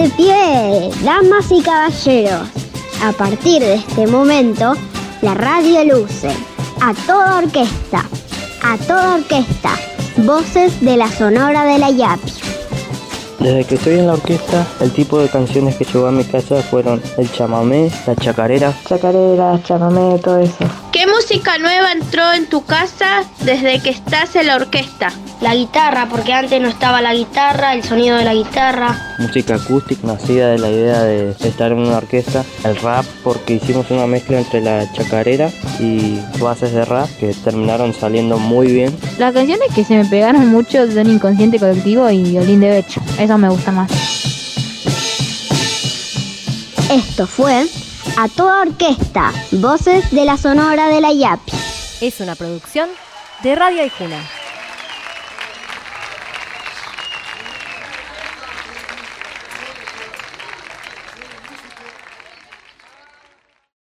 De pie, damas y caballeros. A partir de este momento, la radio luce a toda orquesta, a toda orquesta, voces de la Sonora de la Yapi. Desde que estoy en la orquesta, el tipo de canciones que llegó a mi casa fueron el chamamé, la chacarera. Chacarera, chamamé, todo eso. ¿Qué música nueva entró en tu casa desde que estás en la orquesta? La guitarra, porque antes no estaba la guitarra, el sonido de la guitarra. Música acústica, nacida de la idea de estar en una orquesta. El rap, porque hicimos una mezcla entre la chacarera y bases de rap que terminaron saliendo muy bien. Las canciones que se me pegaron mucho son Inconsciente Colectivo y Violín de Becho. Eso me gusta más. Esto fue A Toda Orquesta, voces de la Sonora de la Yapi. Es una producción de Radio Aijuna.